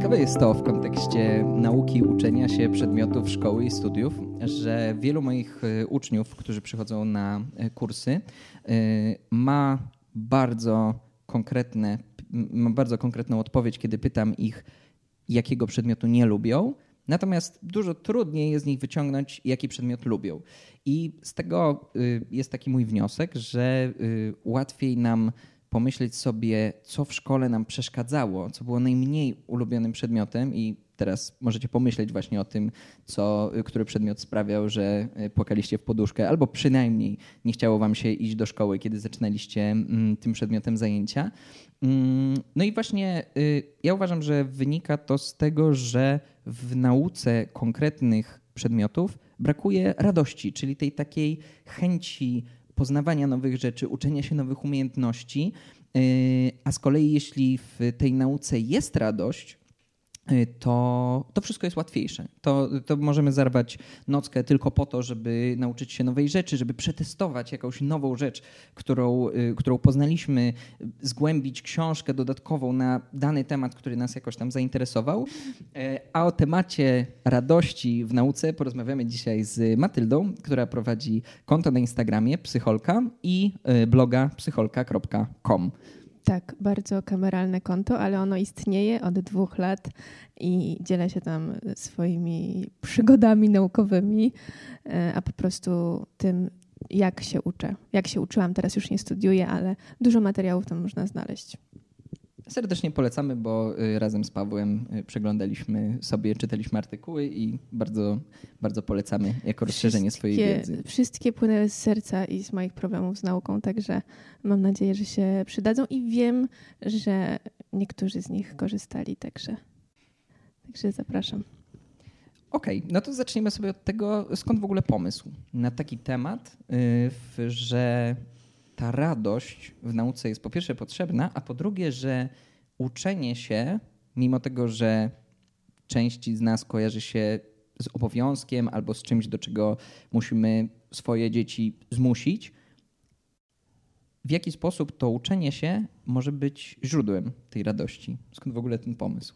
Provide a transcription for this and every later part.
Ciekawe jest to w kontekście nauki, uczenia się przedmiotów szkoły i studiów, że wielu moich e, uczniów, którzy przychodzą na e, kursy, e, ma bardzo konkretne, ma bardzo konkretną odpowiedź, kiedy pytam ich, jakiego przedmiotu nie lubią. Natomiast dużo trudniej jest z nich wyciągnąć, jaki przedmiot lubią. I z tego jest taki mój wniosek, że łatwiej nam pomyśleć sobie, co w szkole nam przeszkadzało, co było najmniej ulubionym przedmiotem i teraz możecie pomyśleć właśnie o tym, co, który przedmiot sprawiał, że e, płakaliście w poduszkę, albo przynajmniej nie chciało wam się iść do szkoły, kiedy zaczynaliście mm, tym przedmiotem zajęcia. Mm, no i właśnie y, ja uważam, że wynika to z tego, że w nauce konkretnych przedmiotów brakuje radości, czyli tej takiej chęci poznawania nowych rzeczy, uczenia się nowych umiejętności. Yy, a z kolei, jeśli w tej nauce jest radość, Y, to, to wszystko jest łatwiejsze. To, to możemy zarwać nockę tylko po to, żeby nauczyć się nowej rzeczy, żeby przetestować jakąś nową rzecz, którą, y, którą poznaliśmy, zgłębić książkę dodatkową na dany temat, który nas jakoś tam zainteresował. Y, a o temacie radości w nauce porozmawiamy dzisiaj z Matyldą, która prowadzi konto na Instagramie Psycholka i bloga psycholka.com. Tak, bardzo kameralne konto, ale ono istnieje od dwóch lat i dzielę się tam swoimi przygodami naukowymi, e, a po prostu tym, jak się uczę. Jak się uczyłam, teraz już nie studiuję, ale dużo materiałów tam można znaleźć. Serdecznie polecamy, bo y, razem z Pawłem y, przeglądaliśmy sobie, czytaliśmy artykuły i bardzo, bardzo polecamy jako rozszerzenie swojej wiedzy. Wszystkie płynęły z serca i z moich problemów z nauką, także mam nadzieję, że się przydadzą i wiem, że niektórzy z nich korzystali, także, także zapraszam. Okej, okay, no to zaczniemy sobie od tego, skąd w ogóle pomysł na taki temat, y, że ta radość w nauce jest po pierwsze potrzebna, a po drugie, że uczenie się, mimo tego, że części z nas kojarzy się z obowiązkiem albo z czymś, do czego musimy swoje dzieci zmusić, w jaki sposób to uczenie się może być źródłem tej radości? Skąd w ogóle ten pomysł?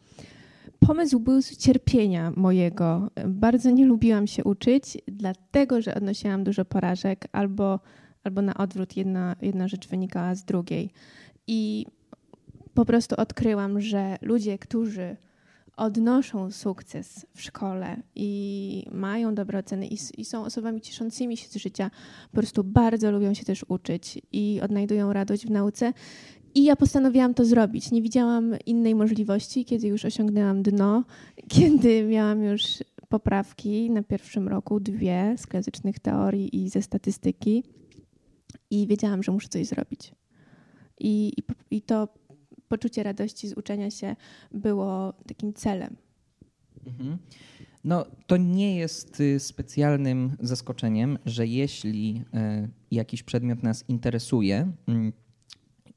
Pomysł był z cierpienia mojego. Bardzo nie lubiłam się uczyć, dlatego że odnosiłam dużo porażek albo albo na odwrót, jedna, jedna rzecz wynikała z drugiej. I po prostu odkryłam, że ludzie, którzy odnoszą sukces w szkole i mają dobre oceny i, i, są osobami cieszącymi się z życia, po prostu bardzo lubią się też uczyć i odnajdują radość w nauce. I ja postanowiłam to zrobić. Nie widziałam innej możliwości, kiedy już osiągnęłam dno, kiedy miałam już poprawki na pierwszym roku, dwie z klasycznych teorii i ze statystyki i wiedziałam, że muszę coś zrobić. I, i, i to poczucie radości z uczenia się było takim celem. Mhm. No, to nie jest y, specjalnym zaskoczeniem, że jeśli y, jakiś przedmiot nas interesuje mm,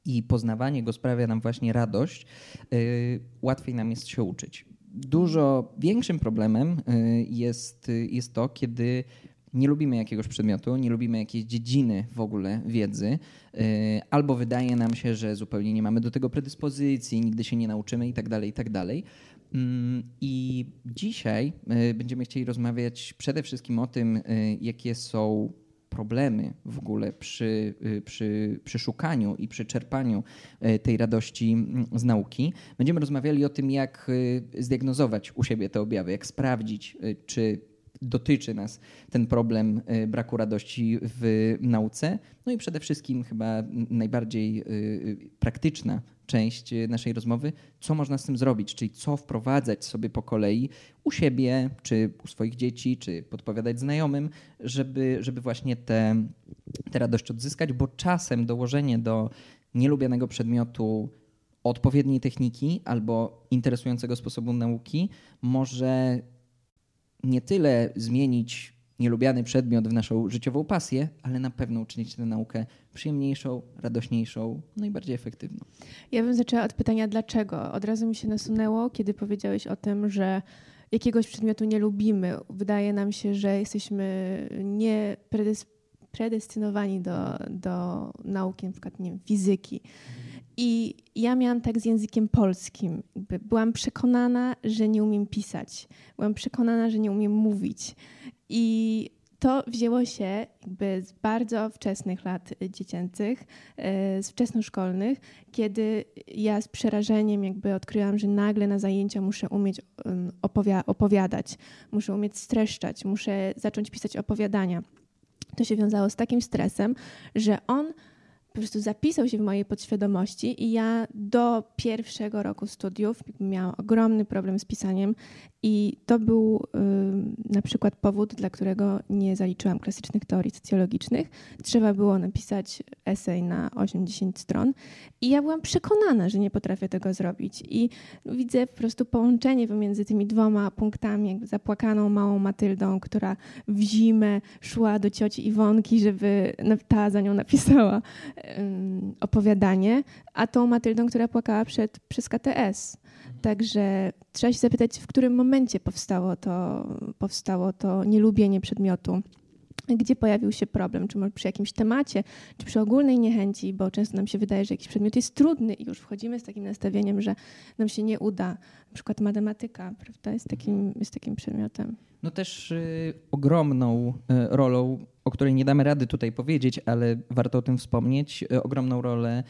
i poznawanie go sprawia nam właśnie radość, y, łatwiej nam jest się uczyć. Dużo większym problemem jest, jest to, kiedy nie lubimy jakiegoś przedmiotu, nie lubimy jakiejś dziedziny w ogóle wiedzy, y, albo wydaje nam się, że zupełnie nie mamy do tego predyspozycji, nigdy się nie nauczymy itd. Tak itd. Tak mm, I dzisiaj y, będziemy chcieli rozmawiać przede wszystkim o tym, y, jakie są problemy w ogóle przy, przy, przy szukaniu i przy czerpaniu tej radości mm, z nauki. Będziemy rozmawiali o tym, jak zdiagnozować u siebie te objawy, jak sprawdzić, czy dotyczy nas ten problem y, braku radości w nauce. No i przede wszystkim chyba najbardziej y, praktyczna część naszej rozmowy, co można z tym zrobić, czyli co wprowadzać sobie po kolei u siebie, czy u swoich dzieci, czy podpowiadać znajomym, żeby, żeby właśnie tę radość odzyskać, bo czasem dołożenie do nielubianego przedmiotu odpowiedniej techniki albo interesującego sposobu nauki może nie tyle zmienić nielubiany przedmiot w naszą życiową pasję, ale na pewno uczynić tę naukę przyjemniejszą, radośniejszą, no i bardziej efektywną. Ja bym zaczęła od pytania dlaczego. Od razu mi się nasunęło, kiedy powiedziałeś o tym, że jakiegoś przedmiotu nie lubimy. Wydaje nam się, że jesteśmy nie predestynowani do, do nauki, na przykład nie wiem, fizyki. I ja miałam tak z językiem polskim. Byłam przekonana, że nie umiem pisać. Byłam przekonana, że nie umiem mówić. I to wzięło się jakby z bardzo wczesnych lat dziecięcych, e, z wczesnoszkolnych, kiedy ja z przerażeniem jakby odkryłam, że nagle na zajęcia muszę umieć opowiadać, muszę umieć streszczać, muszę zacząć pisać opowiadania. To się wiązało z takim stresem, że on po prostu zapisał się w mojej podświadomości i ja do pierwszego roku studiów miałam ogromny problem z pisaniem i to był y, na przykład powód, dla którego nie zaliczyłam klasycznych teorii socjologicznych. Trzeba było napisać esej na 80 stron i ja byłam przekonana, że nie potrafię tego zrobić. I widzę po prostu połączenie pomiędzy tymi dwoma punktami, jakby zapłakaną małą Matyldą, która w zimę szła do cioci Iwonki, żeby ta za nią napisała opowiadanie, a tą Matyldą, która płakała przed, przez KTS. Także trzeba się zapytać, w którym momencie powstało to, powstało to nielubienie przedmiotu gdzie pojawił się problem, czy może przy jakimś temacie, czy przy ogólnej niechęci, bo często nam się wydaje, że jakiś przedmiot jest trudny i już wchodzimy z takim nastawieniem, że nam się nie uda. Na przykład matematyka prawda, jest, takim, jest takim przedmiotem. No też y, ogromną y, rolą, o której nie damy rady tutaj powiedzieć, ale warto o tym wspomnieć, y, ogromną rolę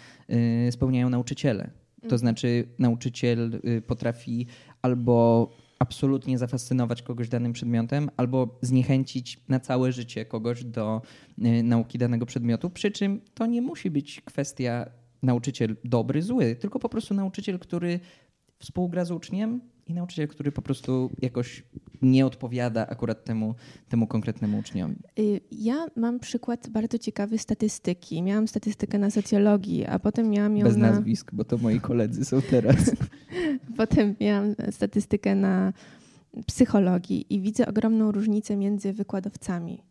y, spełniają nauczyciele. To mhm. znaczy nauczyciel y, potrafi albo absolutnie zafascynować kogoś danym przedmiotem, albo zniechęcić na całe życie kogoś do y, nauki danego przedmiotu. Przy czym to nie musi być kwestia nauczyciel dobry, zły, tylko po prostu nauczyciel, który współgra z uczniem i nauczyciel, który po prostu jakoś nie odpowiada akurat temu, temu konkretnemu uczniowi. Y, ja mam przykład bardzo ciekawy statystyki. Miałam statystykę na socjologii, a potem miałam ją Bez na... nazwisk, bo to moi koledzy są teraz. potem miałam statystykę na psychologii i widzę ogromną różnicę między wykładowcami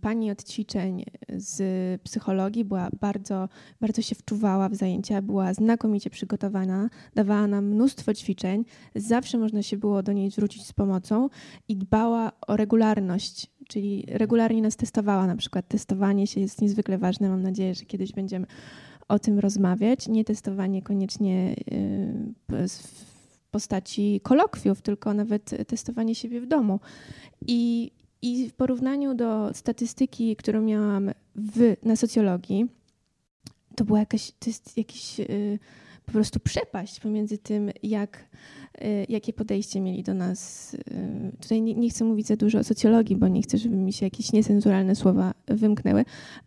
pani od ćwiczeń z psychologii była bardzo, bardzo się wczuwała w zajęcia, była znakomicie przygotowana, dawała nam mnóstwo ćwiczeń, zawsze można się było do niej zwrócić z pomocą i dbała o regularność, czyli regularnie nas testowała. Na przykład testowanie się jest niezwykle ważne. Mam nadzieję, że kiedyś będziemy o tym rozmawiać. Nie testowanie koniecznie y, w postaci kolokwiów, tylko nawet testowanie siebie w domu. I i w porównaniu do statystyki, którą miałam w, na socjologii, to była jakaś, to jest jakiś y, po prostu przepaść pomiędzy tym, jak, y, jakie podejście mieli do nas. Y, tutaj nie, nie, chcę mówić za dużo o socjologii, bo nie chcę, żeby mi się jakieś niecenzuralne słowa wymknęły,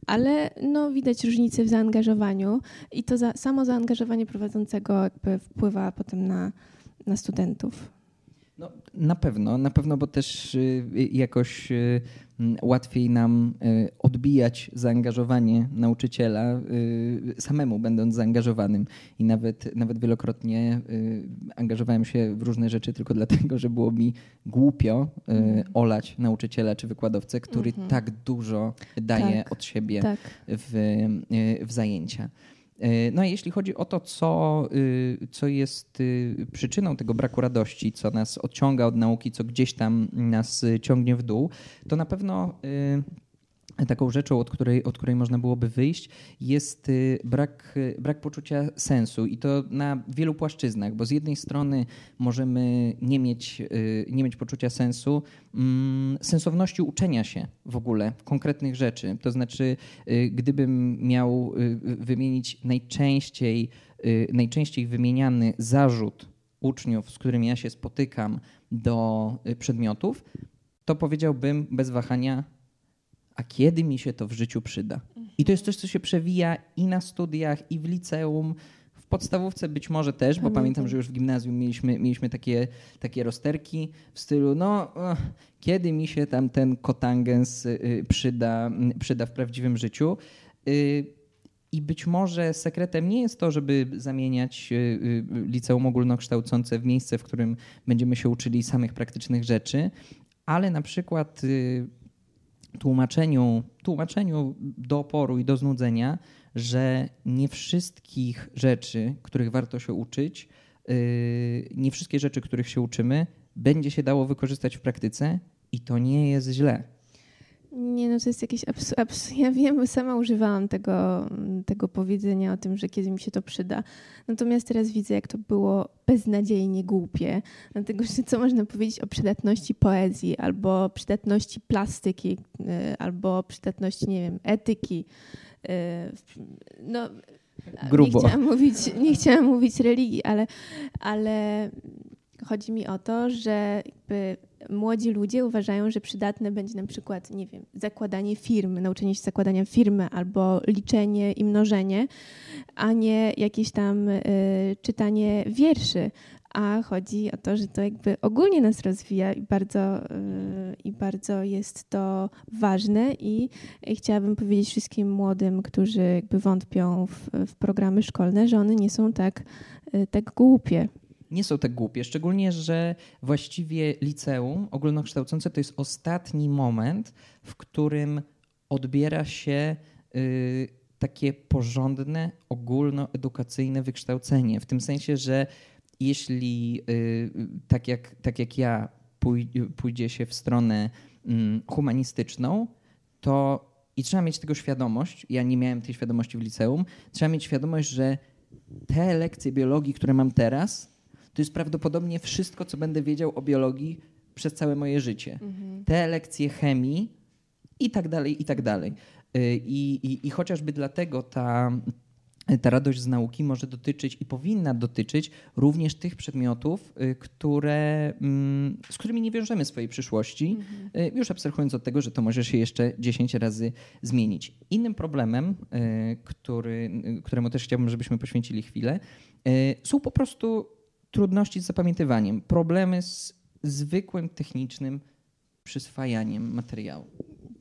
ale no, widać różnicę w zaangażowaniu i to za, samo zaangażowanie prowadzącego jakby wpływa potem na, na studentów. No, na pewno, na pewno, bo też y, jakoś y, łatwiej nam y, odbijać zaangażowanie nauczyciela samemu, będąc zaangażowanym. I nawet, nawet wielokrotnie angażowałem się w różne rzeczy tylko dlatego, że było mi głupio mhm. olać nauczyciela czy wykładowcę, który mhm. tak dużo daje tak, od siebie tak. w, w zajęcia. E, no a jeśli chodzi o to, co, y, co jest y, przyczyną tego braku radości, co nas odciąga od nauki, co gdzieś tam nas ciągnie w dół, to na pewno y, taką rzeczą, od której, od której można byłoby wyjść, jest y, brak, y, brak poczucia sensu i to na wielu płaszczyznach, bo z jednej strony możemy nie mieć, y, nie mieć poczucia sensu, mm, sensowności uczenia się w ogóle konkretnych rzeczy. To znaczy, gdybym miał wymienić najczęściej, najczęściej wymieniany zarzut uczniów, z którymi ja się spotykam do przedmiotów, to powiedziałbym bez wahania a kiedy mi się to w życiu przyda. I to jest coś, co się przewija i na studiach, i w liceum, w podstawówce być może też, bo pamiętam, że już w gimnazjum mieliśmy, mieliśmy takie, takie rozterki w stylu, no kiedy mi się tam ten kotangens y, przyda, przyda w prawdziwym życiu. Y, I być może sekretem nie jest to, żeby zamieniać y, liceum ogólnokształcące w miejsce, w którym będziemy się uczyli samych praktycznych rzeczy, ale na przykład tłumaczeniu, tłumaczeniu do oporu i do znudzenia, że nie wszystkich rzeczy, których warto się uczyć, yy, nie wszystkie rzeczy, których się uczymy, będzie się dało wykorzystać w praktyce i to nie jest źle. Nie, no to jest jakieś absurd. Ja wiem, bo sama używałam tego, tego powiedzenia o tym, że kiedy mi się to przyda. Natomiast teraz widzę, jak to było beznadziejnie głupie. Dlatego, że co można powiedzieć o przydatności poezji, albo przydatności plastyki, y, albo przydatności, nie wiem, etyki. Y, no, Grubo. Nie chciałam mówić, nie chciałam mówić religii, ale, ale chodzi mi o to, że młodzi ludzie uważają, że przydatne będzie na przykład, nie wiem, zakładanie firmy, nauczenie się zakładania firmy albo liczenie i mnożenie, a nie jakieś tam y, czytanie wierszy. A chodzi o to, że to jakby ogólnie nas rozwija i bardzo, y, i bardzo jest to ważne i chciałabym powiedzieć wszystkim młodym, którzy jakby wątpią w, w programy szkolne, że one nie są tak, y, tak głupie nie są tak głupie. Szczególnie, że właściwie liceum ogólnokształcące to jest ostatni moment, w którym odbiera się y, takie porządne, ogólnoedukacyjne wykształcenie. W tym sensie, że jeśli y, tak, jak, tak jak ja pój, pójdzie się w stronę y, humanistyczną, to i trzeba mieć tego świadomość, ja nie miałem tej świadomości w liceum, trzeba mieć świadomość, że te lekcje biologii, które mam teraz, to jest prawdopodobnie wszystko, co będę wiedział o biologii przez całe moje życie. Mhm. Te lekcje chemii i tak dalej, i tak dalej. Y, I, i, i chociażby dlatego ta, ta radość z nauki może dotyczyć i powinna dotyczyć również tych przedmiotów, y, które, mm, z którymi nie wiążemy swojej przyszłości, mhm. Y, już abstrahując od tego, że to może się jeszcze 10 razy zmienić. Innym problemem, który, któremu też chciałbym, żebyśmy poświęcili chwilę, są po prostu trudności z zapamiętywaniem, problemy z zwykłym technicznym przyswajaniem materiału.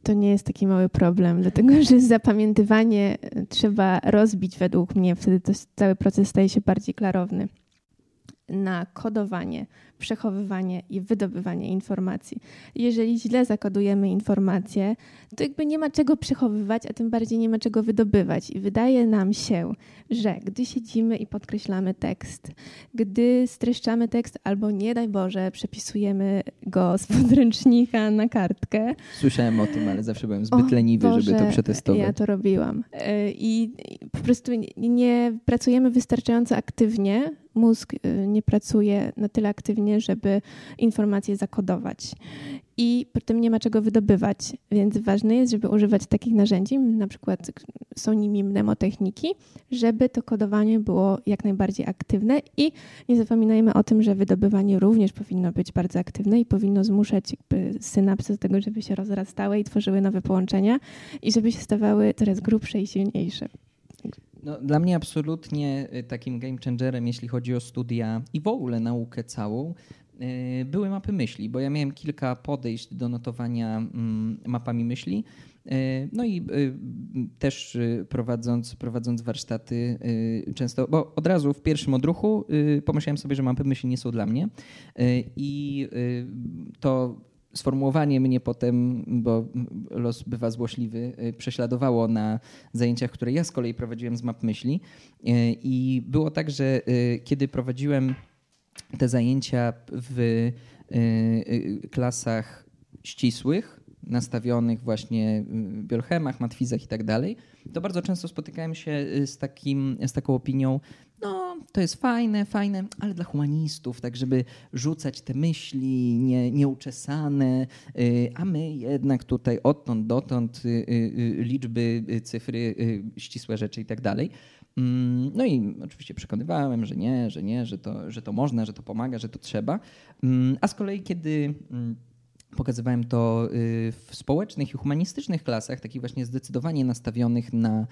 To nie jest taki mały problem, dlatego że zapamiętywanie trzeba rozbić według mnie, wtedy to, cały proces staje się bardziej klarowny na kodowanie, przechowywanie i wydobywanie informacji. Jeżeli źle zakodujemy informacje, to jakby nie ma czego przechowywać, a tym bardziej nie ma czego wydobywać. I wydaje nam się, że gdy siedzimy i podkreślamy tekst, gdy streszczamy tekst albo nie daj Boże przepisujemy go z podręcznika na kartkę. Słyszałem o tym, ale zawsze byłem zbyt o leniwy, Boże, żeby to przetestować. Ja to robiłam. E, I po prostu nie pracujemy wystarczająco aktywnie, mózg y, nie pracuje na tyle aktywnie, żeby informacje zakodować. I potem nie ma czego wydobywać, więc ważne jest, żeby używać takich narzędzi, na przykład są nimi mnemotechniki, żeby to kodowanie było jak najbardziej aktywne i nie zapominajmy o tym, że wydobywanie również powinno być bardzo aktywne i powinno zmuszać synapsy do tego, żeby się rozrastały i tworzyły nowe połączenia i żeby się stawały coraz grubsze i silniejsze. No, dla mnie absolutnie y, takim game changerem, jeśli chodzi o studia i w ogóle naukę całą, y, były mapy myśli, bo ja miałem kilka podejść do notowania mm, mapami myśli. Y, no i też prowadząc, prowadząc warsztaty często, bo od razu w pierwszym odruchu pomyślałem sobie, że mapy myśli nie są dla mnie i to sformułowanie mnie potem, bo los bywa złośliwy, y, prześladowało na zajęciach, które ja z kolei prowadziłem z map myśli. Y, I było tak, że y, kiedy prowadziłem te zajęcia w klasach ścisłych, nastawionych właśnie w biochemach, matwizach i tak dalej, to bardzo często spotykałem się z, takim, z taką opinią, no to jest fajne, fajne, ale dla humanistów, tak żeby rzucać te myśli nie, nieuczesane, y, a my jednak tutaj odtąd dotąd y, y, liczby, cyfry, ścisłe rzeczy i tak dalej. Mm, no i oczywiście przekonywałem, że nie, że nie, że to, że to można, że to pomaga, że to trzeba. Mm, a z kolei, kiedy mm, Pokazywałem to w społecznych i humanistycznych klasach, takich właśnie zdecydowanie nastawionych na,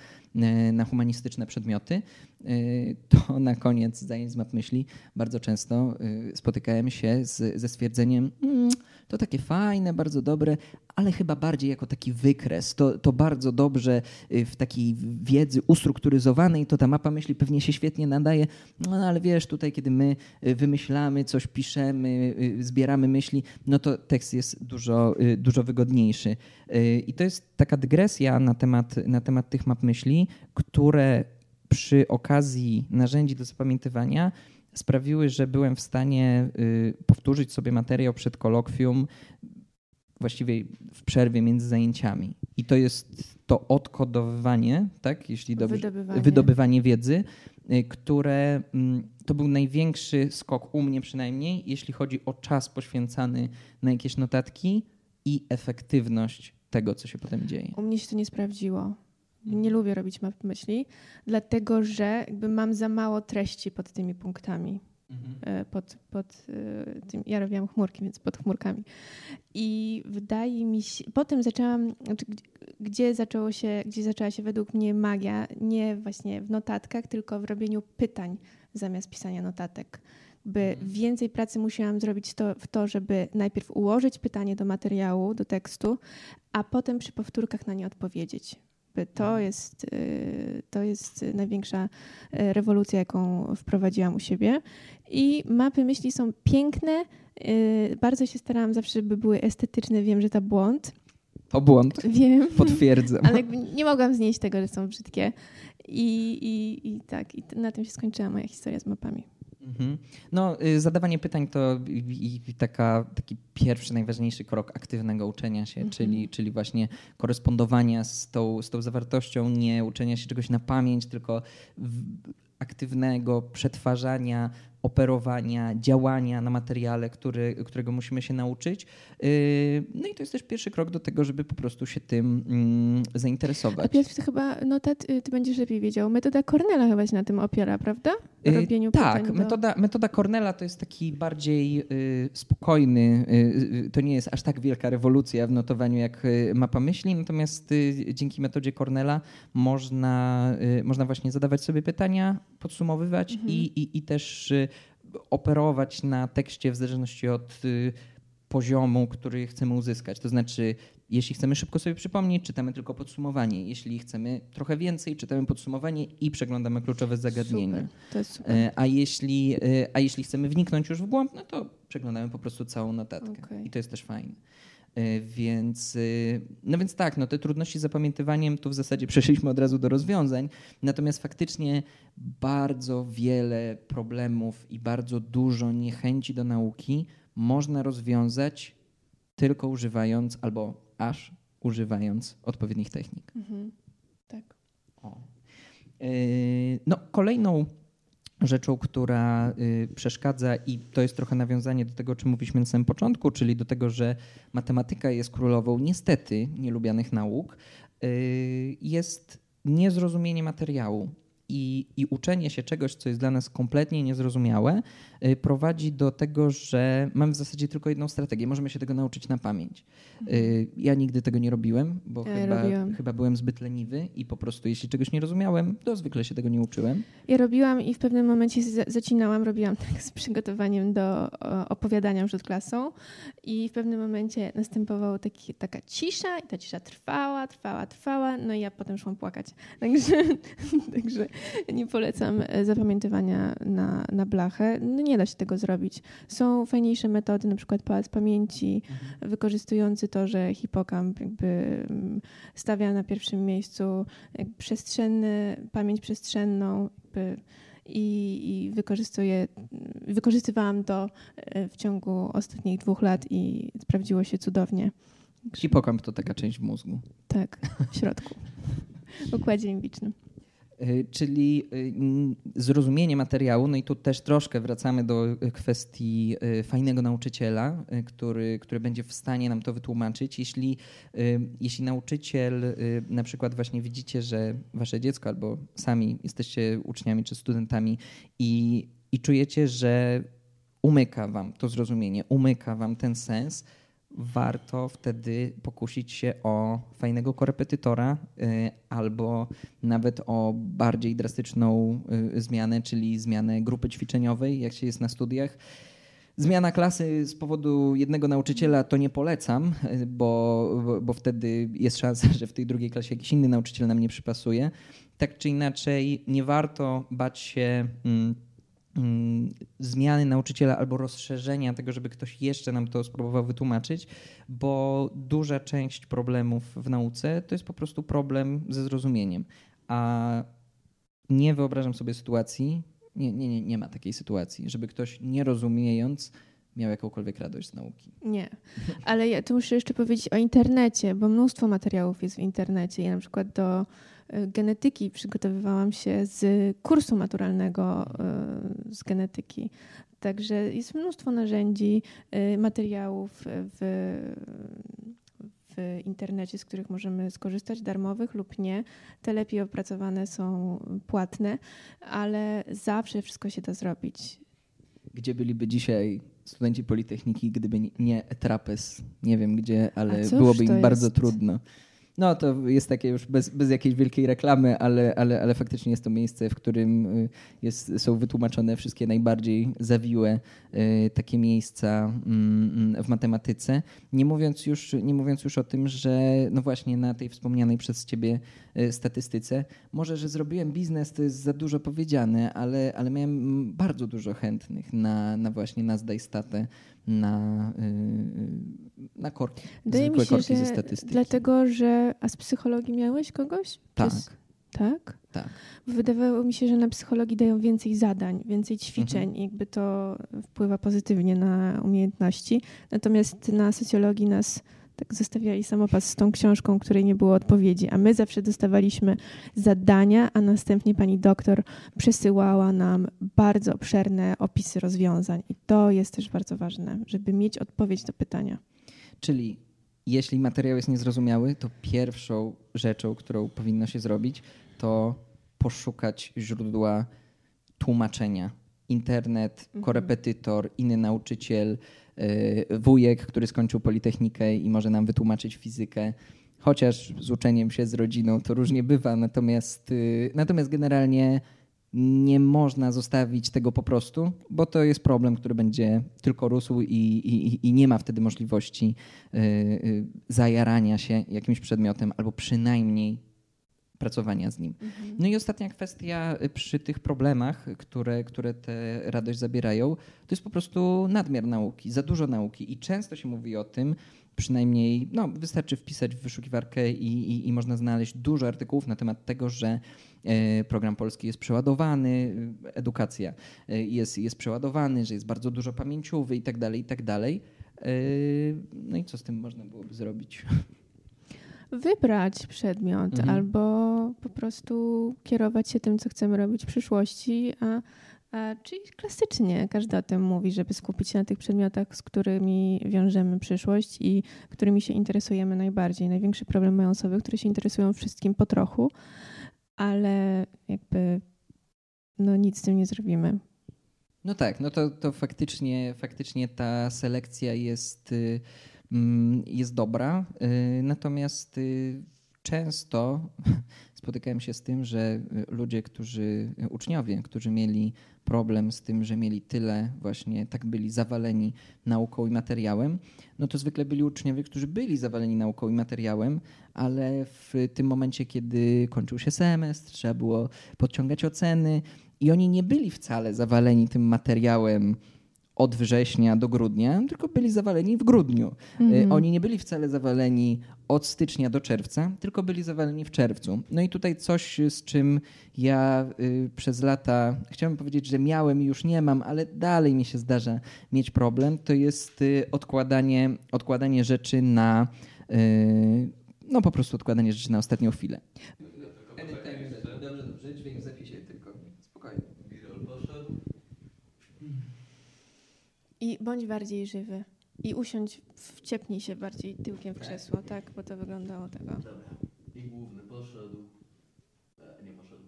na humanistyczne przedmioty. Y, to na koniec zajęć z map myśli bardzo często spotykałem się z, ze stwierdzeniem, mm, to takie fajne, bardzo dobre, ale chyba bardziej jako taki wykres. To, to bardzo dobrze w takiej wiedzy ustrukturyzowanej, to ta mapa myśli pewnie się świetnie nadaje, no ale wiesz, tutaj kiedy my wymyślamy, coś piszemy, zbieramy myśli, no to tekst jest dużo, y, dużo wygodniejszy. Y, I to jest taka dygresja na temat, na temat tych map myśli, które przy okazji narzędzi do zapamiętywania sprawiły, że byłem w stanie y, powtórzyć sobie materiał przed kolokwium właściwie w przerwie między zajęciami. I to jest to odkodowywanie, tak, jeśli dobrze, Wydobywanie. wydobywanie wiedzy, y, które mm, to był największy skok u mnie przynajmniej, jeśli chodzi o czas poświęcany na jakieś notatki i efektywność tego, co się potem dzieje. U mnie się to nie sprawdziło. Nie lubię robić map myśli, dlatego że jakby mam za mało treści pod tymi punktami. E, Pod, pod e, tym, ja robiłam chmurki, więc pod chmurkami. I wydaje mi się, potem zaczęłam, znaczy, gdzie- gdzie, zaczęło się, gdzie zaczęła się według mnie magia, nie właśnie w notatkach, tylko w robieniu pytań zamiast pisania notatek. By więcej pracy musiałam zrobić to, w to, żeby najpierw ułożyć pytanie do materiału, do tekstu, a potem przy powtórkach na nie odpowiedzieć. By to, jest, y, to jest największa y, rewolucja, jaką wprowadziłam u siebie. I mapy myśli są piękne. y, Bardzo się starałam zawsze, żeby były estetyczne. Wiem, że to błąd. To błąd. Wiem. Potwierdzam. Ale jakby nie mogłam znieść tego, że są brzydkie. I, i, i tak, i na tym się skończyła moja historia z mapami. Mhm. No, y, zadawanie pytań to i, i taka, taki pierwszy, najważniejszy krok aktywnego uczenia się, Mhm. czyli, czyli właśnie korespondowania z tą, z tą zawartością, nie uczenia się czegoś na pamięć, tylko aktywnego przetwarzania, operowania, działania na materiale, który, którego musimy się nauczyć. Y, No i to jest też pierwszy krok do tego, żeby po prostu się tym mm, A zainteresować. Piotr, ty chyba, no ta, ty będziesz lepiej wiedział. Metoda Cornella chyba się na tym opiera, prawda? Y, Robieniu tak, do- metoda, metoda Cornella to jest taki bardziej y, spokojny, to nie jest aż tak wielka rewolucja w notowaniu jak mapa myśli, natomiast dzięki metodzie Cornella można, można właśnie zadawać sobie pytania, podsumowywać Mhm. i, i, i też operować na tekście w zależności od y, poziomu, który chcemy uzyskać. To znaczy, jeśli chcemy szybko sobie przypomnieć, czytamy tylko podsumowanie. Jeśli chcemy trochę więcej, czytamy podsumowanie i przeglądamy kluczowe zagadnienia. Super. E, A jeśli, e, a jeśli chcemy wniknąć już w głąb, no to przeglądamy po prostu całą notatkę. Okej. I to jest też fajne. E, Więc, e, no więc tak, no te trudności z zapamiętywaniem tu w zasadzie przeszliśmy od razu do rozwiązań, natomiast faktycznie bardzo wiele problemów i bardzo dużo niechęci do nauki można rozwiązać tylko używając albo aż używając odpowiednich technik. Mhm. Tak. O. Yy, No, kolejną rzeczą, która y, przeszkadza, i to jest trochę nawiązanie do tego, o czym mówiliśmy na samym początku, czyli do tego, że matematyka jest królową niestety nielubianych nauk, y, jest niezrozumienie materiału. I, I uczenie się czegoś, co jest dla nas kompletnie niezrozumiałe, y, prowadzi do tego, że mamy w zasadzie tylko jedną strategię. Możemy się tego nauczyć na pamięć. Y, Ja nigdy tego nie robiłem, bo Ja chyba, robiłam. chyba byłem zbyt leniwy i po prostu jeśli czegoś nie rozumiałem, to zwykle się tego nie uczyłem. Ja robiłam i w pewnym momencie za- zacinałam, robiłam tak z przygotowaniem do opowiadania przed klasą i w pewnym momencie następowała taki, taka cisza i ta cisza trwała, trwała, trwała, no i ja potem szłam płakać. Także, także nie polecam e, zapamiętywania na, na blachę. No nie da się tego zrobić. Są fajniejsze metody, na przykład pałac pamięci, wykorzystujący to, że hipokamp jakby mm, stawia na pierwszym miejscu jakby przestrzenny, pamięć przestrzenną jakby i, i wykorzystuję, wykorzystywałam to e, w ciągu ostatnich dwóch lat i sprawdziło się cudownie. Hipokamp to taka część w mózgu. Tak, w środku, w układzie limbicznym. Y, Czyli y, zrozumienie materiału, no i tu też troszkę wracamy do y, kwestii fajnego nauczyciela, który, który będzie w stanie nam to wytłumaczyć. Jeśli, jeśli nauczyciel, na przykład właśnie widzicie, że wasze dziecko albo sami jesteście uczniami czy studentami i, i czujecie, że umyka wam to zrozumienie, umyka wam ten sens, warto wtedy pokusić się o fajnego korepetytora y, albo nawet o bardziej drastyczną y, zmianę, czyli zmianę grupy ćwiczeniowej, jak się jest na studiach. Zmiana klasy z powodu jednego nauczyciela to nie polecam, y, bo, bo- wtedy jest szansa, że w tej drugiej klasie jakiś inny nauczyciel nam nie przypasuje. Tak czy inaczej, nie warto bać się mm, zmiany nauczyciela albo rozszerzenia tego, żeby ktoś jeszcze nam to spróbował wytłumaczyć, bo duża część problemów w nauce to jest po prostu problem ze zrozumieniem. A nie wyobrażam sobie sytuacji, nie, nie, nie, nie ma takiej sytuacji, żeby ktoś nie rozumiejąc miał jakąkolwiek radość z nauki. Nie, ale ja tu muszę jeszcze powiedzieć o internecie, bo mnóstwo materiałów jest w internecie. Ja na przykład do genetyki przygotowywałam się z kursu maturalnego y, z genetyki. Także jest mnóstwo narzędzi, y, materiałów w, w internecie, z których możemy skorzystać, darmowych lub nie. Te lepiej opracowane są płatne, ale zawsze wszystko się da zrobić. Gdzie byliby dzisiaj studenci Politechniki, gdyby nie trapez? Nie wiem gdzie, ale byłoby im bardzo trudno. No to jest takie już bez, bez jakiejś wielkiej reklamy, ale, ale, ale faktycznie jest to miejsce, w którym y, jest, są wytłumaczone wszystkie najbardziej zawiłe y, takie miejsca mm, mm, w matematyce. Nie mówiąc, już, nie mówiąc już o tym, że no właśnie na tej wspomnianej przez ciebie y, statystyce, może, że zrobiłem biznes, to jest za dużo powiedziane, ale, ale miałem bardzo dużo chętnych na, na właśnie na zdaj statę na, y, y, na korki. Wydaje mi się, że dlatego, że... A z psychologii miałeś kogoś? Tak. tak? Tak. Wydawało mi się, że na psychologii dają więcej zadań, więcej ćwiczeń mhm. i jakby to wpływa pozytywnie na umiejętności. Natomiast na socjologii nas tak zostawiali samopas z tą książką, której nie było odpowiedzi, a my zawsze dostawaliśmy zadania, a następnie pani doktor przesyłała nam bardzo obszerne opisy rozwiązań. I to jest też bardzo źródłe, żeby mieć odpowiedź do pytania. Czyli jeśli materiał jest niezrozumiały, to pierwszą rzeczą, którą powinno się zrobić, to poszukać źródła tłumaczenia. Internet, mhm. korepetytor, inny nauczyciel, wujek, który skończył Politechnikę i może nam wytłumaczyć fizykę. Chociaż z uczeniem się z rodziną to różnie bywa, natomiast, y, natomiast generalnie nie można zostawić tego po prostu, bo to jest problem, który będzie tylko rósł i, i, i nie ma wtedy możliwości y, y, zajarania się jakimś przedmiotem albo przynajmniej pracowania z nim. Mhm. No i ostatnia kwestia y, przy tych problemach, które, które tę radość zabierają, to jest po prostu nadmiar nauki, za dużo nauki i często się mówi o tym, przynajmniej no, wystarczy wpisać w wyszukiwarkę i, i, i można znaleźć dużo artykułów na temat tego, że e, program polski jest przeładowany, edukacja e, jest, jest przeładowany, że jest bardzo dużo pamięciowy i tak dalej, i tak dalej. E, no i co z tym można byłoby zrobić? Wybrać przedmiot mhm. albo po prostu kierować się tym, co chcemy robić w przyszłości, a Czyli klasycznie każdy o tym mówi, żeby skupić się na tych przedmiotach, z którymi wiążemy przyszłość i którymi się interesujemy najbardziej. Największy problem mają osoby, które się interesują wszystkim po trochu, ale jakby no nic z tym nie zrobimy. No tak, no to, to faktycznie, faktycznie ta selekcja jest, y, jest dobra, y, natomiast y, często spotykałem się z tym, że ludzie, którzy, uczniowie, którzy mieli problem z tym, że mieli tyle właśnie, tak byli zawaleni nauką i materiałem, no to zwykle byli uczniowie, którzy byli zawaleni nauką i materiałem, ale w tym momencie, kiedy kończył się semestr, trzeba było podciągać oceny i oni nie byli wcale zawaleni tym materiałem, od września do grudnia, tylko byli zawaleni w grudniu. Mm. Oni nie byli wcale zawaleni od stycznia do czerwca, tylko byli zawaleni w czerwcu. No i tutaj coś, z czym ja y, przez lata, chciałbym powiedzieć, że miałem i już nie mam, ale dalej mi się zdarza mieć problem, to jest y, odkładanie, odkładanie rzeczy na, no po prostu odkładanie rzeczy na ostatnią chwilę. Dobrze, dobrze, dźwięk w zapisie tylko. Spokojnie. I bądź bardziej żywy. I usiądź, wciepnij się bardziej tyłkiem w tak. krzesło, tak? Bo to wyglądało tego. Dobra. I główny poszedł. E, nie poszedł.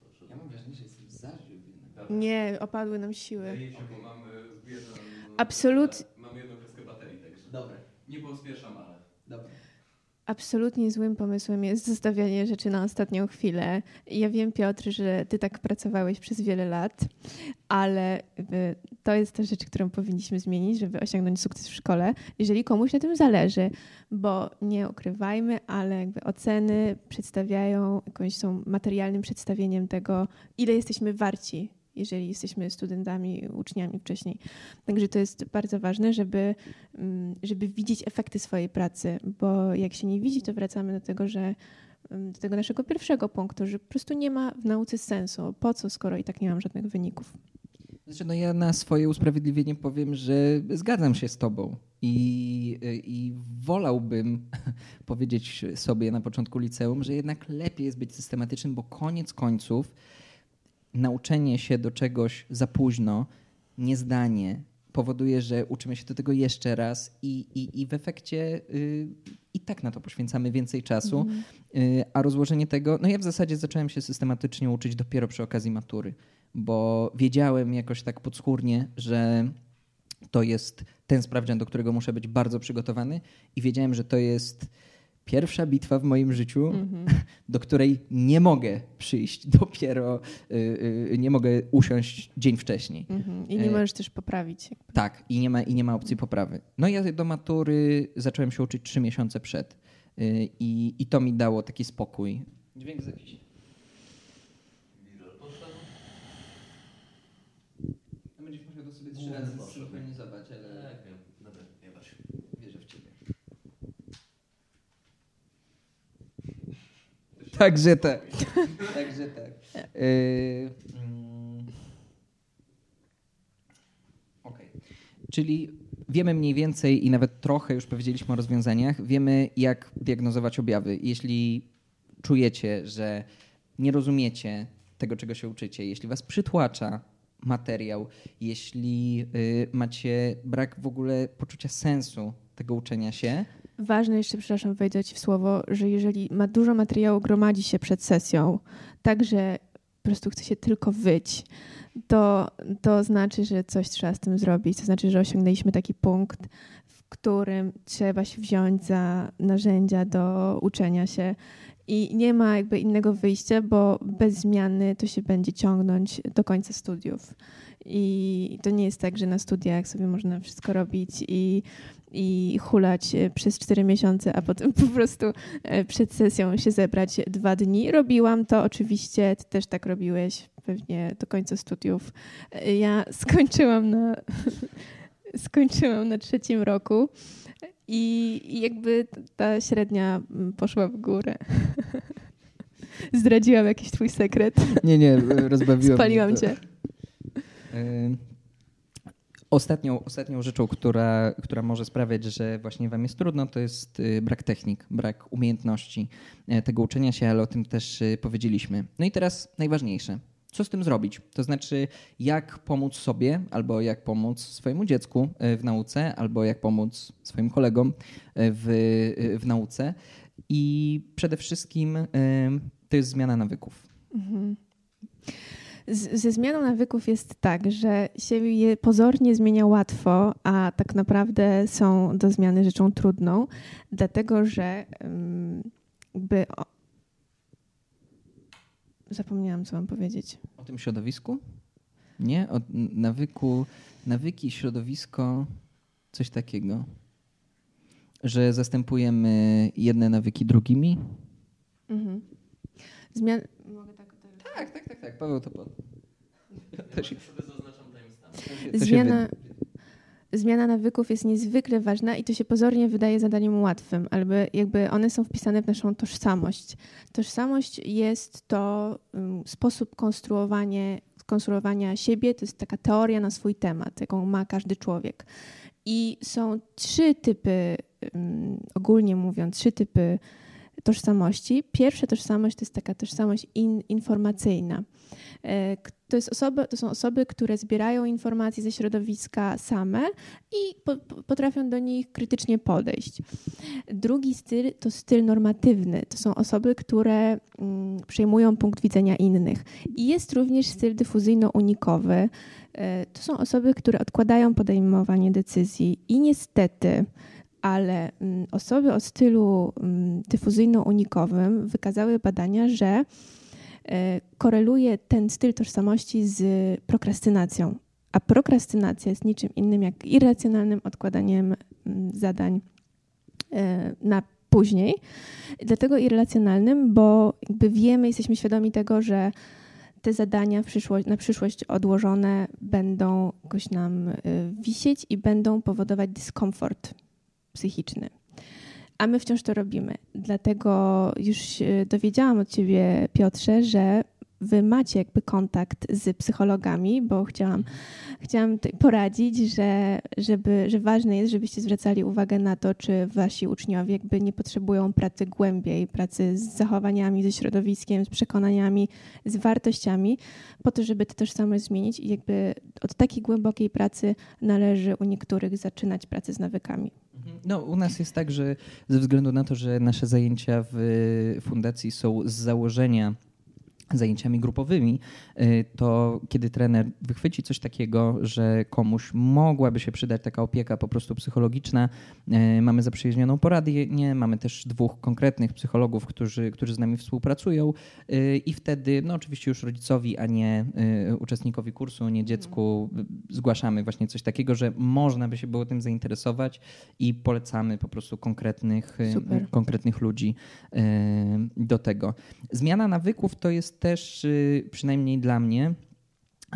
poszedł. Ja mam wrażenie, że jestem zażywy. Nie, opadły nam siły. Zdaje się, bo mamy jedną... Absolut... Mamy jedną kreskę baterii, także... Dobra. Nie pospieszam, ale... Dobra absolutnie złym pomysłem jest zostawianie rzeczy na ostatnią chwilę. Ja wiem, Piotr, że ty tak pracowałeś przez wiele lat, ale to jest ta rzecz, którą powinniśmy zmienić, żeby osiągnąć sukces w szkole, jeżeli komuś na tym zależy, bo nie ukrywajmy, ale jakby oceny przedstawiają, jakąś są materialnym przedstawieniem tego, ile jesteśmy warci jeżeli jesteśmy studentami, uczniami wcześniej. Także to jest bardzo ważne, żeby, mm, żeby widzieć efekty swojej pracy, bo jak się nie widzi, to wracamy do tego, że mm, do tego naszego pierwszego punktu, że po prostu nie ma w nauce sensu. Po co, skoro i tak nie mam żadnych wyników? Znaczy, no ja na swoje usprawiedliwienie powiem, że zgadzam się z tobą i, i wolałbym powiedzieć sobie na początku liceum, że jednak lepiej jest być systematycznym, bo koniec końców nauczenie się do czegoś za późno, niezdanie, powoduje, że uczymy się do tego jeszcze raz i, i, i w efekcie y, i tak na to poświęcamy więcej czasu. Mhm. Y, a rozłożenie tego, no ja w zasadzie zacząłem się systematycznie uczyć dopiero przy okazji matury, bo wiedziałem jakoś tak podskórnie, że to jest ten sprawdzian, do którego muszę być bardzo przygotowany i wiedziałem, że to jest pierwsza bitwa w moim życiu, mm-hmm. do której nie mogę przyjść dopiero, yy, nie mogę usiąść dzień wcześniej. Mm-hmm. I nie e, możesz też poprawić. Jakby. Tak, i nie, ma, i nie ma opcji poprawy. No ja do matury zacząłem się uczyć trzy miesiące przed yy, i, i to mi dało taki spokój. Dźwięk z jakiś. No to sobie trzy razy zsynchronizować, ale... Tak, wiem. Dobra, nie Wierzę w ciebie. Także tak. Także tak. Yy, mm. okay. Czyli wiemy mniej więcej i nawet trochę już powiedzieliśmy o rozwiązaniach. Wiemy, jak diagnozować objawy. Jeśli czujecie, że nie rozumiecie tego, czego się uczycie, jeśli was przytłacza materiał, jeśli yy, macie brak w ogóle poczucia sensu tego uczenia się, Ważne jeszcze, przepraszam, wejdę Ci w słowo, że jeżeli ma dużo materiału, gromadzi się przed sesją, tak, że po prostu chce się tylko wyć, to, to znaczy, że coś trzeba z tym zrobić. To znaczy, że osiągnęliśmy taki punkt, w którym trzeba się wziąć za narzędzia do uczenia się. I nie ma jakby innego wyjścia, bo bez zmiany to się będzie ciągnąć do końca studiów. I to nie jest tak, że na studiach sobie można wszystko robić i i hulać e, przez cztery miesiące, a potem po prostu e, przed sesją się zebrać dwa dni. Robiłam to oczywiście, ty też tak robiłeś pewnie do końca studiów. E, ja skończyłam na, skończyłam na trzecim roku i, i jakby ta średnia poszła w górę. Zdradziłam jakiś twój sekret. Nie, nie, rozbawiłam. Spaliłam cię. Ostatnią, ostatnią rzeczą, która, która może sprawiać, że właśnie wam jest trudno, to jest y, brak technik, brak umiejętności e, tego uczenia się, ale o tym też y, powiedzieliśmy. No i teraz najważniejsze. Co z tym zrobić? To znaczy, jak pomóc sobie, albo jak pomóc swojemu dziecku e, w nauce, albo jak pomóc swoim kolegom e, w, w nauce. I przede wszystkim to jest zmiana nawyków. Mhm ze zmianą nawyków jest tak, że się je pozornie zmienia łatwo, a tak naprawdę są do zmiany rzeczą trudną, dlatego że jakby. Zapomniałam, co mam powiedzieć. O tym środowisku? Nie? O nawyku, nawyki, środowisko, coś takiego. Że zastępujemy jedne nawyki drugimi? Mhm. Zmian... Tak, tak, tak, tak. Paweł to pod. Ja się... sobie zaznaczam Zmiana, zmiana nawyków jest niezwykle ważna i to się pozornie wydaje zadaniem łatwym, ale jakby one są wpisane w naszą tożsamość. Tożsamość jest to sposób konstruowania, konstruowania siebie, to jest taka teoria na swój temat, jaką ma każdy człowiek. I są trzy typy, ogólnie mówiąc, trzy typy tożsamości. Pierwsza tożsamość to jest taka tożsamość in, informacyjna. E, to, jest osoby, to są osoby, które zbierają informacje ze środowiska same i po, potrafią do nich krytycznie podejść. Drugi styl to styl normatywny. To są osoby, które mm, przejmują punkt widzenia innych. I jest również styl dyfuzyjno-unikowy. E, to są osoby, które odkładają podejmowanie decyzji i niestety ale mm, osoby o stylu mm, dyfuzyjno-unikowym wykazały badania, że e, koreluje ten styl tożsamości z prokrastynacją. A prokrastynacja jest niczym innym jak irracjonalnym odkładaniem mm, zadań e, na później. Dlatego irracjonalnym, bo jakby wiemy, jesteśmy świadomi tego, że te zadania przyszłość, na przyszłość odłożone będą jakoś nam e, wisieć i będą powodować dyskomfort psychiczny. A my wciąż to robimy. Dlatego już dowiedziałam od ciebie, Piotrze, że wy macie jakby kontakt z psychologami, bo chciałam, chciałam poradzić, że, żeby, że ważne jest, żebyście zwracali uwagę na to, czy wasi uczniowie jakby nie potrzebują pracy głębiej, pracy z zachowaniami, ze środowiskiem, z przekonaniami, z wartościami, po to, żeby tę tożsamość zmienić i jakby od takiej głębokiej pracy należy u niektórych zaczynać pracę z nawykami. No, u nas jest tak, że ze względu na to, że nasze zajęcia w fundacji są z założenia zajęciami grupowymi, y, to kiedy trener wychwyci coś takiego, że komuś mogłaby się przydać taka opieka po prostu psychologiczna, y, mamy zaprzyjaźnioną poradnię, mamy też dwóch konkretnych psychologów, którzy, którzy z nami współpracują y, i wtedy, no oczywiście już rodzicowi, a nie uczestnikowi kursu, nie dziecku, zgłaszamy właśnie coś takiego, że można by się było tym zainteresować i polecamy po prostu konkretnych, konkretnych ludzi do tego. Zmiana nawyków to jest też, y, przynajmniej dla mnie,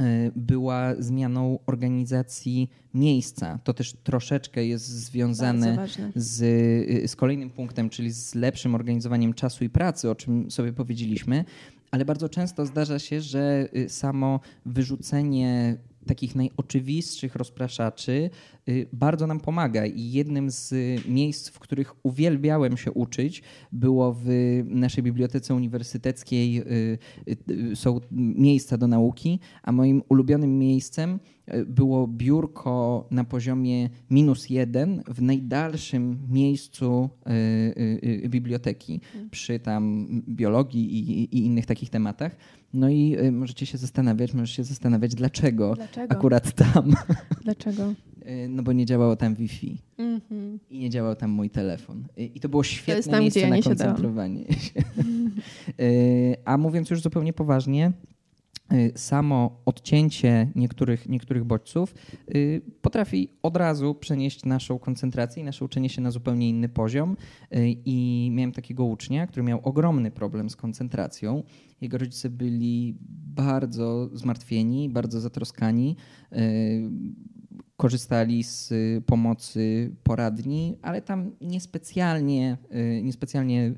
y, była zmianą organizacji miejsca. To też troszeczkę jest związane z, y, z kolejnym punktem, czyli z lepszym organizowaniem czasu i pracy, o czym sobie powiedzieliśmy. Ale bardzo często zdarza się, że samo wyrzucenie takich najoczywistszych rozpraszaczy y, bardzo nam pomaga. I jednym z miejsc, w których uwielbiałem się uczyć, było w naszej bibliotece uniwersyteckiej. Y, y, są miejsca do nauki, a moim ulubionym miejscem było biurko na poziomie minus jeden w najdalszym miejscu biblioteki przy tam biologii i, i innych takich tematach. No i y, możecie się zastanawiać, możesz się zastanawiać, dlaczego, dlaczego? akurat tam. Dlaczego? Y, no bo nie działało tam Wi-Fi mm -hmm. i nie działał tam mój telefon. Y, I to było świetne to tam, miejsce ja na koncentrowanie się. A mówiąc już zupełnie poważnie, samo odcięcie niektórych, niektórych bodźców potrafi od razu przenieść naszą koncentrację i nasze uczenie się na zupełnie inny poziom. I miałem takiego ucznia, który miał ogromny problem z koncentracją jego rodzice byli bardzo zmartwieni, bardzo zatroskani. Korzystali z pomocy poradni, ale tam niespecjalnie, niespecjalnie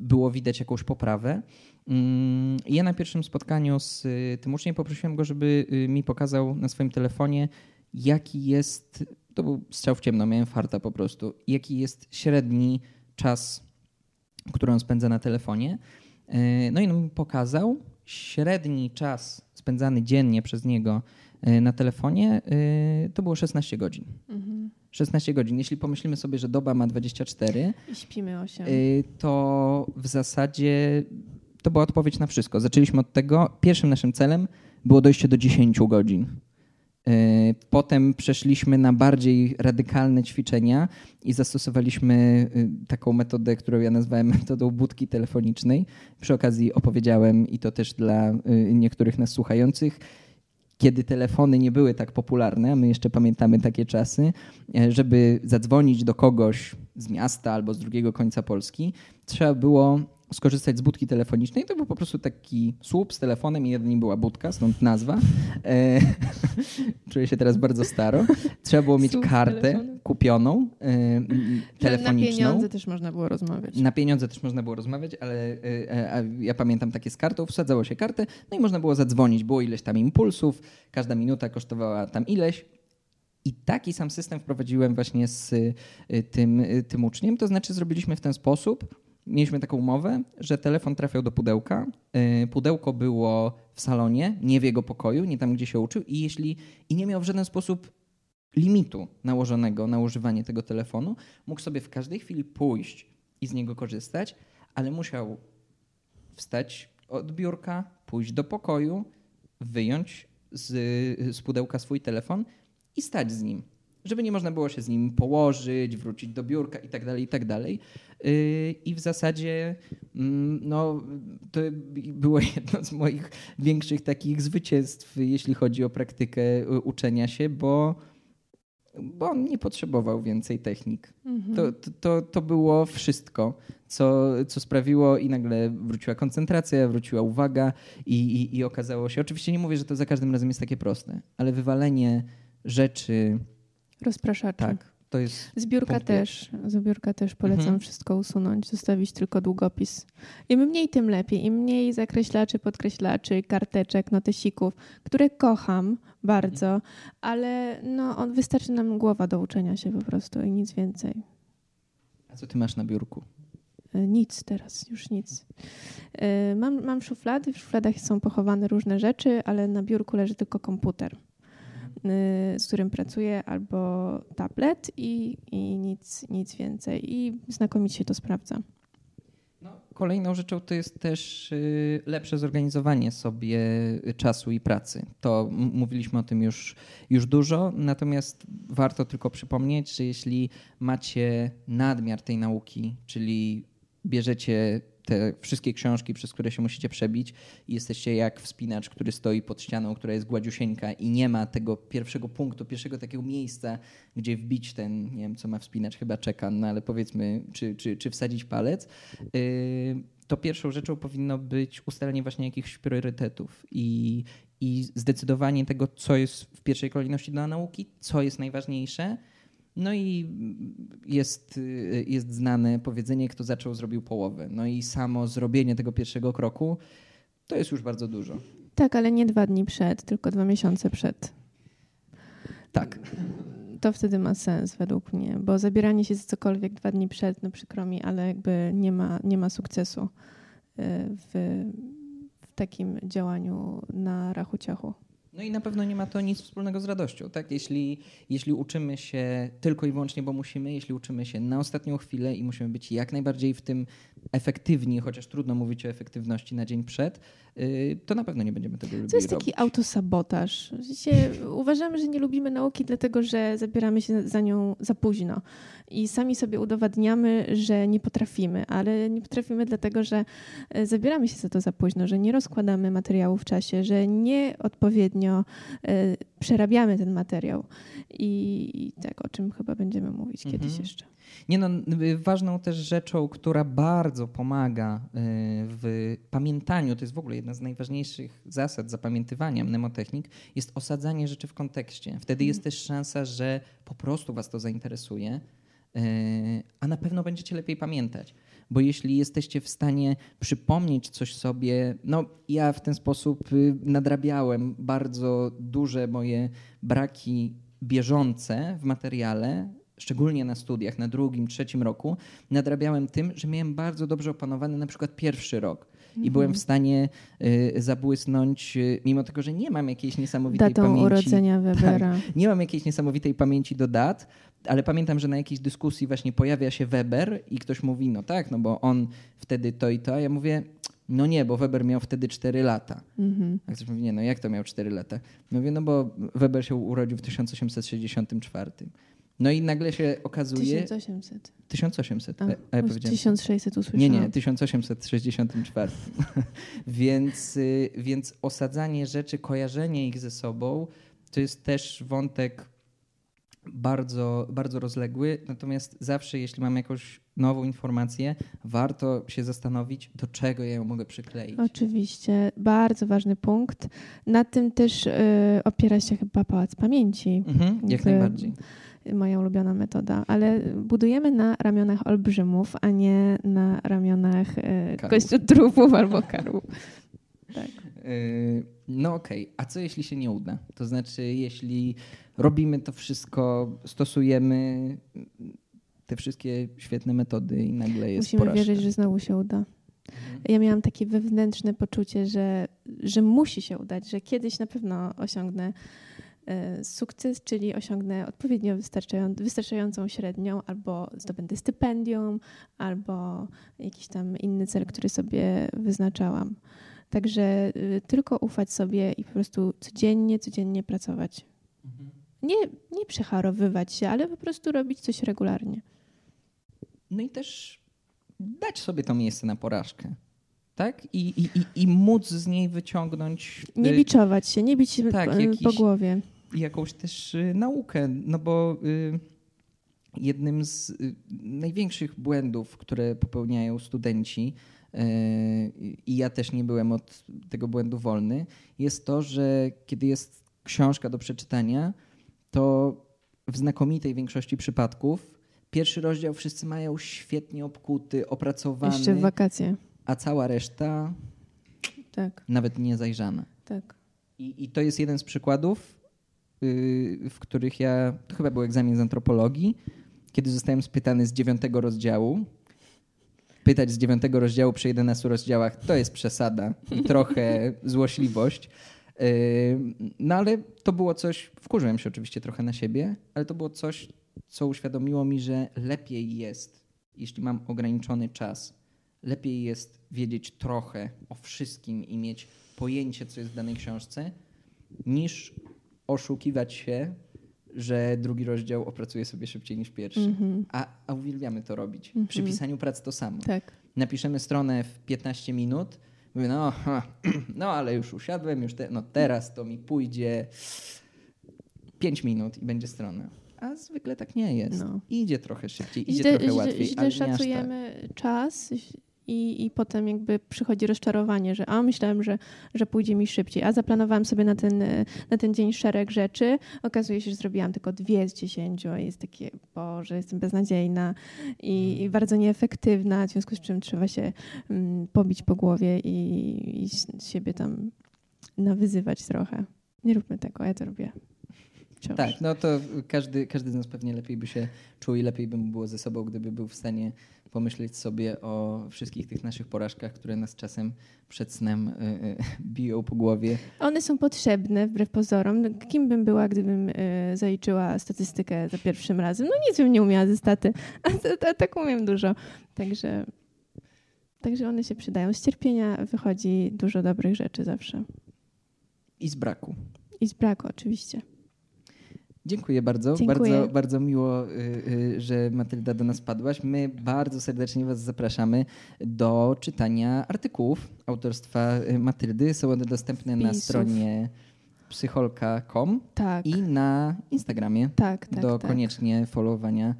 było widać jakąś poprawę. Mm, ja na pierwszym spotkaniu z tym uczniem poprosiłem go, żeby e, mi pokazał na swoim telefonie, jaki jest, to był strzał w ciemno, miałem farta po prostu, jaki jest średni czas, który on spędza na telefonie. E, no i on mi pokazał średni czas spędzany dziennie przez niego na telefonie to było 16 godzin. Mhm. 16 godzin. Jeśli pomyślimy sobie, że doba ma 24, I śpimy 8, to w zasadzie to była odpowiedź na wszystko. Zaczęliśmy od tego. Pierwszym naszym celem było dojście do 10 godzin. E, potem przeszliśmy na bardziej radykalne ćwiczenia i zastosowaliśmy e, taką metodę, którą ja nazwałem metodą budki telefonicznej. Przy okazji opowiedziałem i to też dla e, niektórych nas słuchających, kiedy telefony nie były tak popularne, my jeszcze pamiętamy takie czasy, żeby zadzwonić do kogoś z miasta albo z drugiego końca Polski, trzeba było skorzystać z budki telefonicznej. To był po prostu taki słup z telefonem i jedna była budka, stąd nazwa. E, czuję się teraz bardzo staro. Trzeba było mieć słup kartę kupioną, e, telefoniczną. Na pieniądze też można było rozmawiać. Na pieniądze też można było rozmawiać, ale e, ja pamiętam takie z kartą, wsadzało się kartę, no i można było zadzwonić. Było ileś tam impulsów, każda minuta kosztowała tam ileś. I taki sam system wprowadziłem właśnie z tym, tym uczniem. To znaczy zrobiliśmy w ten sposób, mieliśmy taką umowę, że telefon trafiał do pudełka. Y, pudełko było w salonie, nie w jego pokoju, nie tam, gdzie się uczył i jeśli i nie miał w żaden sposób limitu nałożonego na używanie tego telefonu, mógł sobie w każdej chwili pójść i z niego korzystać, ale musiał wstać od biurka, pójść do pokoju, wyjąć z, z pudełka swój telefon i stać z nim żeby nie można było się z nim położyć, wrócić do biurka i tak dalej, i tak dalej. Y, I w zasadzie mm, no, to było jedno z moich większych takich zwycięstw, jeśli chodzi o praktykę y, uczenia się, bo, bo on nie potrzebował więcej technik. Mhm. To, to, to było wszystko, co, co sprawiło i nagle wróciła koncentracja, wróciła uwaga i, i, i okazało się, oczywiście nie mówię, że to za każdym razem jest takie proste, ale wywalenie rzeczy Rozpraszacze. Tak. To jest Zbiórka też. Zbiórka też polecam Mhm. wszystko usunąć, zostawić tylko długopis. Im mniej, tym lepiej. Im mniej zakreślaczy, podkreślaczy, karteczek, notesików, które kocham bardzo, Mhm. ale no, on wystarczy nam głowa do uczenia się po prostu i nic więcej. A co ty masz na biurku? E, Nic teraz, już nic. E, Mam, mam szuflady, w szufladach są pochowane różne rzeczy, ale na biurku leży tylko komputer, z którym pracuję, albo tablet i, i nic, nic więcej. I znakomicie to sprawdza. No, kolejną rzeczą to jest też y, lepsze zorganizowanie sobie czasu i pracy. To mówiliśmy o tym już, już dużo, natomiast warto tylko przypomnieć, że jeśli macie nadmiar tej nauki, czyli bierzecie te wszystkie książki, przez które się musicie przebić i jesteście jak wspinacz, który stoi pod ścianą, która jest gładziusieńka i nie ma tego pierwszego punktu, pierwszego takiego miejsca, gdzie wbić ten, nie wiem co ma wspinacz, chyba czeka, no ale powiedzmy, czy, czy, czy wsadzić palec, yy, to pierwszą rzeczą powinno być ustalenie właśnie jakichś priorytetów i, i zdecydowanie tego, co jest w pierwszej kolejności dla nauki, co jest najważniejsze. No i jest, jest znane powiedzenie, kto zaczął, zrobił połowę. No i samo zrobienie tego pierwszego kroku to jest już bardzo dużo. Tak, ale nie dwa dni przed, tylko dwa miesiące przed. Tak. To wtedy ma sens według mnie, bo zabieranie się za cokolwiek dwa dni przed, no przykro mi, ale jakby nie ma, nie ma sukcesu y, w, w takim działaniu na rachu ciachu. No i na pewno nie ma to nic wspólnego z radością. Tak? Jeśli, jeśli uczymy się tylko i wyłącznie, bo musimy, jeśli uczymy się na ostatnią chwilę i musimy być jak najbardziej w tym efektywni, chociaż trudno mówić o efektywności na dzień przed, yy, to na pewno nie będziemy tego lubili To jest taki robić. autosabotaż. Uważamy, że nie lubimy nauki, dlatego że zabieramy się za nią za późno. I sami sobie udowadniamy, że nie potrafimy, ale nie potrafimy dlatego, że e, zabieramy się za to za późno, że nie rozkładamy materiału w czasie, że nieodpowiednio e, przerabiamy ten materiał. I, I tak, o czym chyba będziemy mówić Mhm. kiedyś jeszcze. Nie no, y, ważną też rzeczą, która bardzo pomaga y, w pamiętaniu, to jest w ogóle jedna z najważniejszych zasad zapamiętywania mnemotechnik, jest osadzanie rzeczy w kontekście. Wtedy jest też szansa, że po prostu was to zainteresuje, y, a na pewno będziecie lepiej pamiętać. Bo jeśli jesteście w stanie przypomnieć coś sobie, no ja w ten sposób y, nadrabiałem bardzo duże moje braki bieżące w materiale, szczególnie na studiach, na drugim, trzecim roku, nadrabiałem tym, że miałem bardzo dobrze opanowany na przykład pierwszy rok. I byłem w stanie y, zabłysnąć, y, mimo tego, że nie mam jakiejś niesamowitej Datą pamięci. urodzenia Webera. Nie mam jakiejś niesamowitej pamięci do dat, ale pamiętam, że na jakiejś dyskusji właśnie pojawia się Weber i ktoś mówi, no tak, no bo on wtedy to i to, a ja mówię, no nie, bo Weber miał wtedy 4 lata. Mhm. A ktoś mówi, nie, no jak to miał 4 lata? Mówię, no bo Weber się urodził w 1864. No i nagle się okazuje... 1800. 1800, A, a, a ja już powiedziałem... 1600 Nie, usłyszałam. nie, 1864. więc, y, więc osadzanie rzeczy, kojarzenie ich ze sobą to jest też wątek bardzo, bardzo rozległy. Natomiast zawsze, jeśli mam jakąś nową informację, warto się zastanowić, do czego ja ją mogę przykleić. Oczywiście, bardzo ważny punkt. Na tym też y, opiera się chyba Pałac Pamięci, Mhm, jak najbardziej. Moja ulubiona metoda, ale budujemy na ramionach olbrzymów, a nie na ramionach Karłów. kościotrupów albo karłów. Tak. Yy, No okej, a co jeśli się nie uda? To znaczy, jeśli robimy to wszystko, stosujemy te wszystkie świetne metody i nagle jest Musimy porażka. wierzyć, że znowu się uda. Ja miałam takie wewnętrzne poczucie, że, że musi się udać, że kiedyś na pewno osiągnę e, sukces, czyli osiągnę odpowiednio wystarczając, wystarczającą średnią, albo zdobędę stypendium, albo jakiś tam inny cel, który sobie wyznaczałam. Także y, tylko ufać sobie i po prostu codziennie, codziennie pracować. Nie, nie przecharowywać się, ale po prostu robić coś regularnie. No i też dać sobie to miejsce na porażkę. Tak? I, i, i, i móc z niej wyciągnąć Nie y, biczować się, nie bić się tak, po, po jakiś- głowie. Jakąś też y, naukę. No bo y, jednym z y, największych błędów, które popełniają studenci, i ja też nie byłem od tego błędu wolny, jest to, że kiedy jest książka do przeczytania, to w znakomitej większości przypadków pierwszy rozdział wszyscy mają świetnie obkuty, opracowany, Jeszcze w wakacje. a cała reszta Tak, nawet nie zajrzana. tak. I, I to jest jeden z przykładów, w których ja, to chyba był egzamin z antropologii, kiedy zostałem spytany z dziewiątego rozdziału. Pytać z dziewiątego rozdziału przy 11 rozdziałach to jest przesada i trochę złośliwość. Yy, No ale to było coś, wkurzyłem się oczywiście trochę na siebie, ale to było coś, co uświadomiło mi, że lepiej jest, jeśli mam ograniczony czas, lepiej jest wiedzieć trochę o wszystkim i mieć pojęcie, co jest w danej książce, niż oszukiwać się, że drugi rozdział opracuję sobie szybciej niż pierwszy. Mhm. A, a uwielbiamy to robić. Mhm. Przy pisaniu prac to samo. Tak. Napiszemy stronę w 15 minut, mówię, no, ha, no ale już usiadłem, już te, no teraz to mi pójdzie 5 minut i będzie strona. A zwykle tak nie jest. No. Idzie trochę szybciej, idzie trochę łatwiej, źle, ale źle tak. szacujemy czas i, i potem jakby przychodzi rozczarowanie, że a myślałem, że, że pójdzie mi szybciej, a zaplanowałam sobie na ten, na ten dzień szereg rzeczy. Okazuje się, że zrobiłam tylko dwie z dziesięciu, a jest takie, Boże, jestem beznadziejna i, i bardzo nieefektywna, w związku z czym trzeba się mm, pobić po głowie i, i siebie tam nawyzywać trochę. Nie róbmy tego, ja to robię. Wciąż. Tak, no to każdy, każdy z nas pewnie lepiej by się czuł i lepiej by mu było ze sobą, gdyby był w stanie pomyśleć sobie o wszystkich tych naszych porażkach, które nas czasem przed snem y, y, biją po głowie. One są potrzebne wbrew pozorom. No, Kim bym była, gdybym y, zaliczyła statystykę za pierwszym razem? No nic bym nie umiała ze staty, a, to- a tak umiem dużo. Także, także one się przydają. Z cierpienia wychodzi dużo dobrych rzeczy zawsze. I z braku. I z braku oczywiście. Dziękuję bardzo. Dziękuję. Bardzo, bardzo miło, y, y, że Matylda do nas padłaś. My bardzo serdecznie Was zapraszamy do czytania artykułów autorstwa y, Matyldy. Są one dostępne na stronie psycholka.com Tak, i na Instagramie. tak, tak. do tak. koniecznie followowania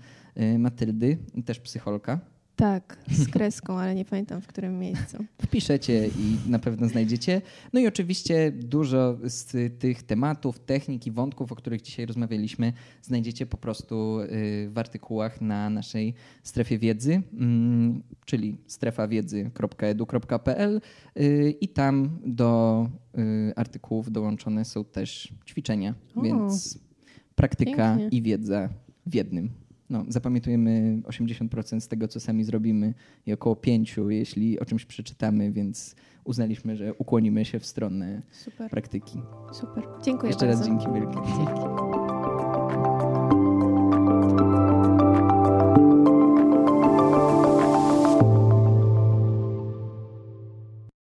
Matyldy, też psycholka. Tak, z kreską, ale nie pamiętam w którym miejscu. Wpiszecie i na pewno znajdziecie. No i oczywiście dużo z tych tematów, technik i wątków, o których dzisiaj rozmawialiśmy, znajdziecie po prostu y, w artykułach na naszej strefie wiedzy, mm, czyli strefawiedzy.edu.pl y, i tam do y, artykułów dołączone są też ćwiczenia, O, więc praktyka pięknie. i wiedza w jednym. No, zapamiętujemy 80% z tego, co sami zrobimy i około 5%, jeśli o czymś przeczytamy, więc uznaliśmy, że ukłonimy się w stronę Super, praktyki. super. Dziękuję Jeszcze bardzo. raz dzięki wielkie. Dzięki.